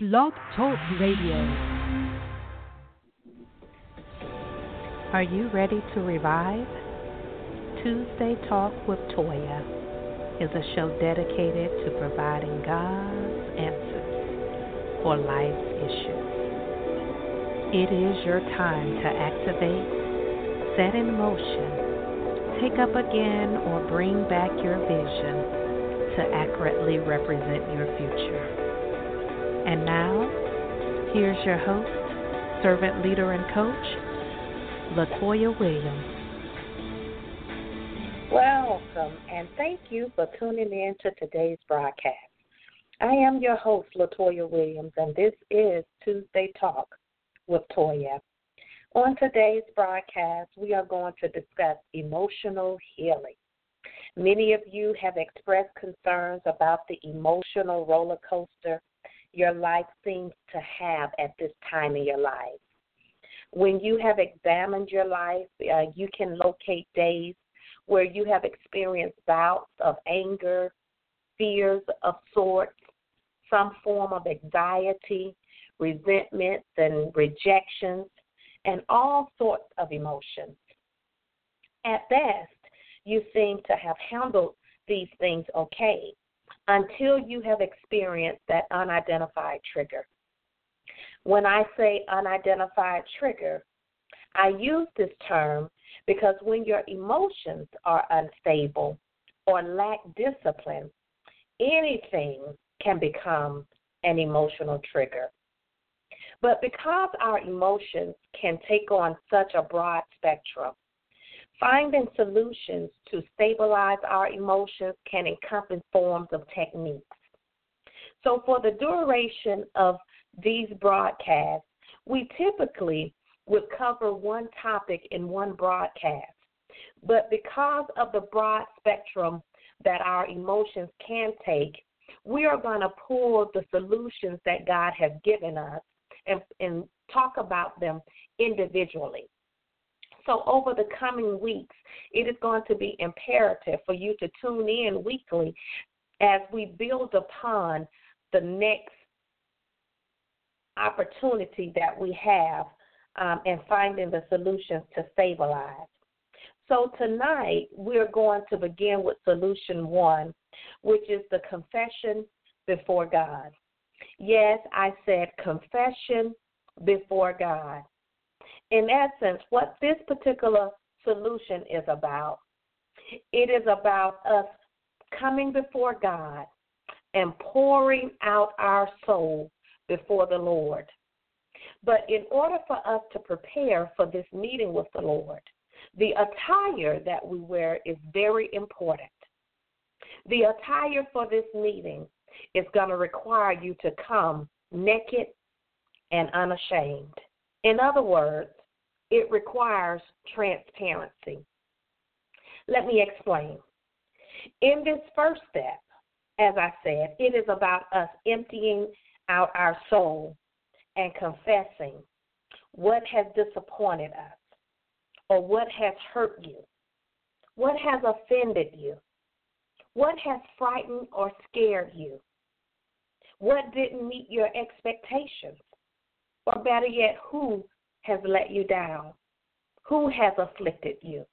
Blog Talk Radio. Are you ready to revive? Tuesday Talk with Toya is a show dedicated to providing God's answers for life's issues. It is your time to activate, set in motion, take up again, or bring back your vision to accurately represent your future. And now, here's your host, servant leader and coach, LaToya Williams. Welcome, and thank you for tuning in to today's broadcast. I am your host, LaToya Williams, and this is Tuesday Talk with Toya. On today's broadcast, we are going to discuss emotional healing. Many of you have expressed concerns about the emotional roller coaster your life seems to have at this time in your life. When you have examined your life, uh, you can locate days where you have experienced bouts of anger, fears of sorts, some form of anxiety, resentments, and rejections, and all sorts of emotions. At best, you seem to have handled these things okay until you have experienced that unidentified trigger. When I say unidentified trigger, I use this term because when your emotions are unstable or lack discipline, anything can become an emotional trigger. But because our emotions can take on such a broad spectrum, Finding solutions to stabilize our emotions can encompass forms of techniques. So, for the duration of these broadcasts, we typically would cover one topic in one broadcast. But because of the broad spectrum that our emotions can take, we are going to pull the solutions that God has given us and, and talk about them individually. So, over the coming weeks, it is going to be imperative for you to tune in weekly as we build upon the next opportunity that we have um, and finding the solutions to stabilize. So, tonight we're going to begin with solution one, which is the confession before God. Yes, I said confession before God in essence, what this particular solution is about, it is about us coming before God and pouring out our soul before the Lord. But in order for us to prepare for this meeting with the Lord, the attire that we wear is very important. The attire for this meeting is going to require you to come naked and unashamed. In other words, it requires transparency. Let me explain. In this first step, as I said, it is about us emptying out our soul and confessing what has disappointed us or what has hurt you, what has offended you, what has frightened or scared you, what didn't meet your expectations, or better yet, who has let you down? Who has afflicted you?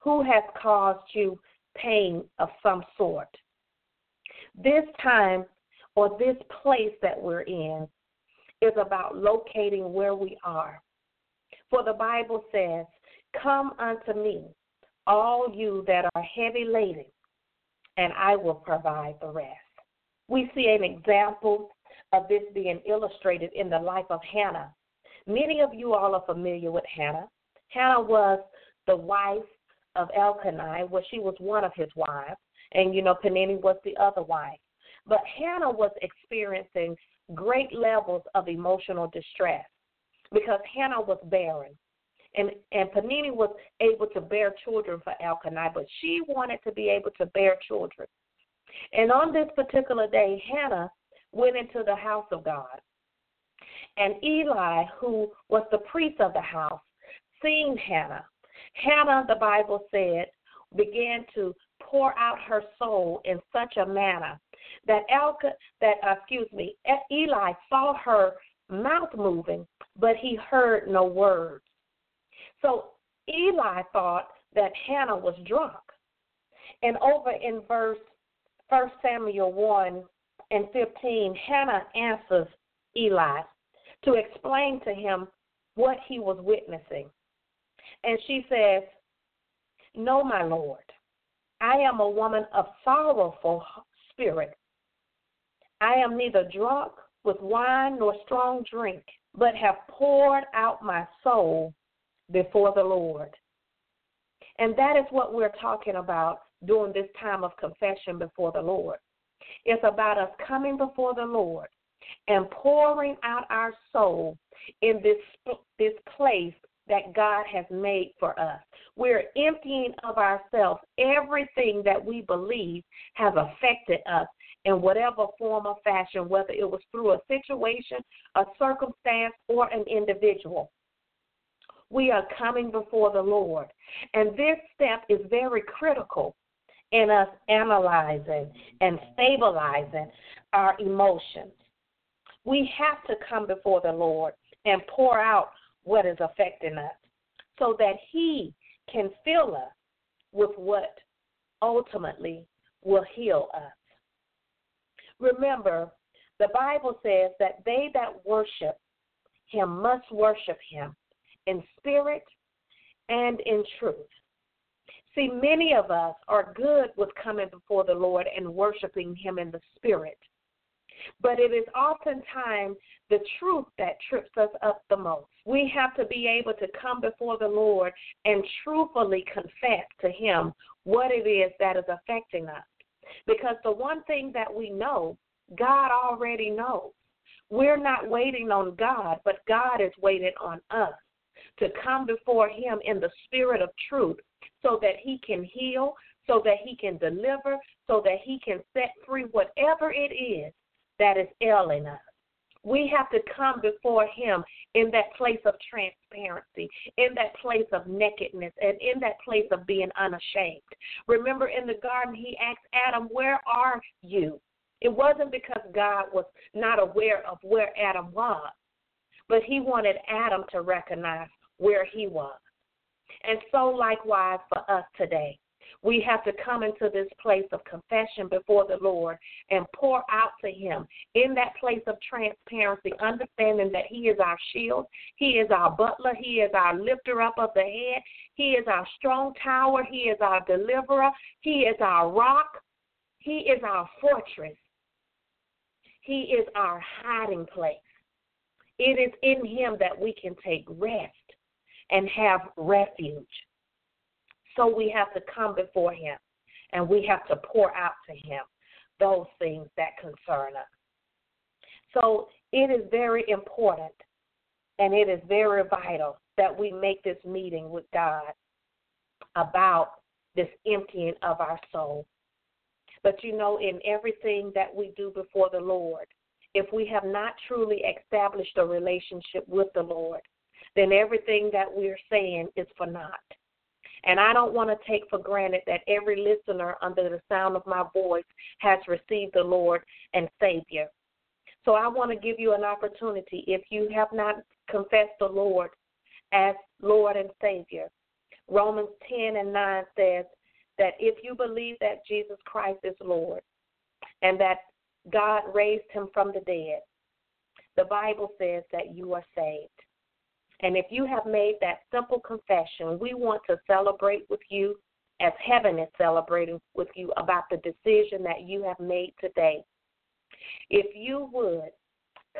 Who has caused you pain of some sort? This time or this place that we're in is about locating where we are. For the Bible says, Come unto me, all you that are heavy laden, and I will provide the rest. We see an example of this being illustrated in the life of Hannah Many of you all are familiar with Hannah. Hannah was the wife of Elkanah, well, she was one of his wives, and you know, Peninnah was the other wife. But Hannah was experiencing great levels of emotional distress because Hannah was barren. And and Peninnah was able to bear children for Elkanah, but she wanted to be able to bear children. And on this particular day, Hannah went into the house of God. And Eli, who was the priest of the house, seeing Hannah, Hannah, the Bible said, began to pour out her soul in such a manner that Elka, that uh, excuse me, Eli saw her mouth moving, but he heard no words. So Eli thought that Hannah was drunk. And over in verse 1 Samuel one and fifteen, Hannah answers Eli to explain to him what he was witnessing. And she says, No, my Lord, I am a woman of sorrowful spirit. I am neither drunk with wine nor strong drink, but have poured out my soul before the Lord. And that is what we're talking about during this time of confession before the Lord. It's about us coming before the Lord and pouring out our soul in this this place that God has made for us. We're emptying of ourselves everything that we believe has affected us in whatever form or fashion, whether it was through a situation, a circumstance, or an individual. We are coming before the Lord. And this step is very critical in us analyzing and stabilizing our emotions. We have to come before the Lord and pour out what is affecting us so that He can fill us with what ultimately will heal us. Remember, the Bible says that they that worship Him must worship Him in spirit and in truth. See, many of us are good with coming before the Lord and worshiping Him in the spirit. But it is oftentimes the truth that trips us up the most. We have to be able to come before the Lord and truthfully confess to Him what it is that is affecting us. Because the one thing that we know, God already knows. We're not waiting on God, but God is waiting on us to come before Him in the spirit of truth so that He can heal, so that He can deliver, so that He can set free whatever it is that is ailing us. We have to come before Him in that place of transparency, in that place of nakedness, and in that place of being unashamed. Remember in the garden, He asked Adam, Where are you? It wasn't because God was not aware of where Adam was, but He wanted Adam to recognize where he was. And so, likewise, for us today, we have to come into this place of confession before the Lord and pour out to Him in that place of transparency, understanding that He is our shield, He is our buckler, He is our lifter up of the head, He is our strong tower, He is our deliverer, He is our rock, He is our fortress, He is our hiding place. It is in Him that we can take rest and have refuge. So we have to come before Him and we have to pour out to Him those things that concern us. So it is very important and it is very vital that we make this meeting with God about this emptying of our soul. But you know, in everything that we do before the Lord, if we have not truly established a relationship with the Lord, then everything that we're saying is for naught. And I don't want to take for granted that every listener under the sound of my voice has received the Lord and Savior. So I want to give you an opportunity if you have not confessed the Lord as Lord and Savior. Romans 10 and 9 says that if you believe that Jesus Christ is Lord and that God raised him from the dead, the Bible says that you are saved. And if you have made that simple confession, we want to celebrate with you as heaven is celebrating with you about the decision that you have made today. If you would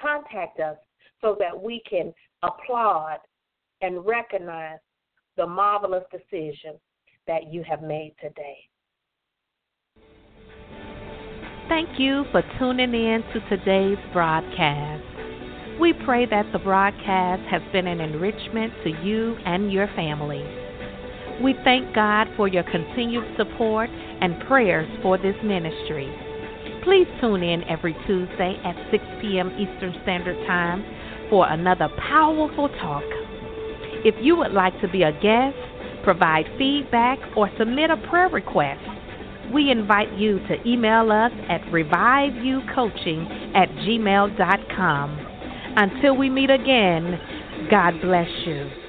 contact us so that we can applaud and recognize the marvelous decision that you have made today. Thank you for tuning in to today's broadcast. We pray that the broadcast has been an enrichment to you and your family. We thank God for your continued support and prayers for this ministry. Please tune in every Tuesday at 6 p.m. Eastern Standard Time for another powerful talk. If you would like to be a guest, provide feedback, or submit a prayer request, we invite you to email us at reviveyoucoaching at gmail.com. Until we meet again, God bless you.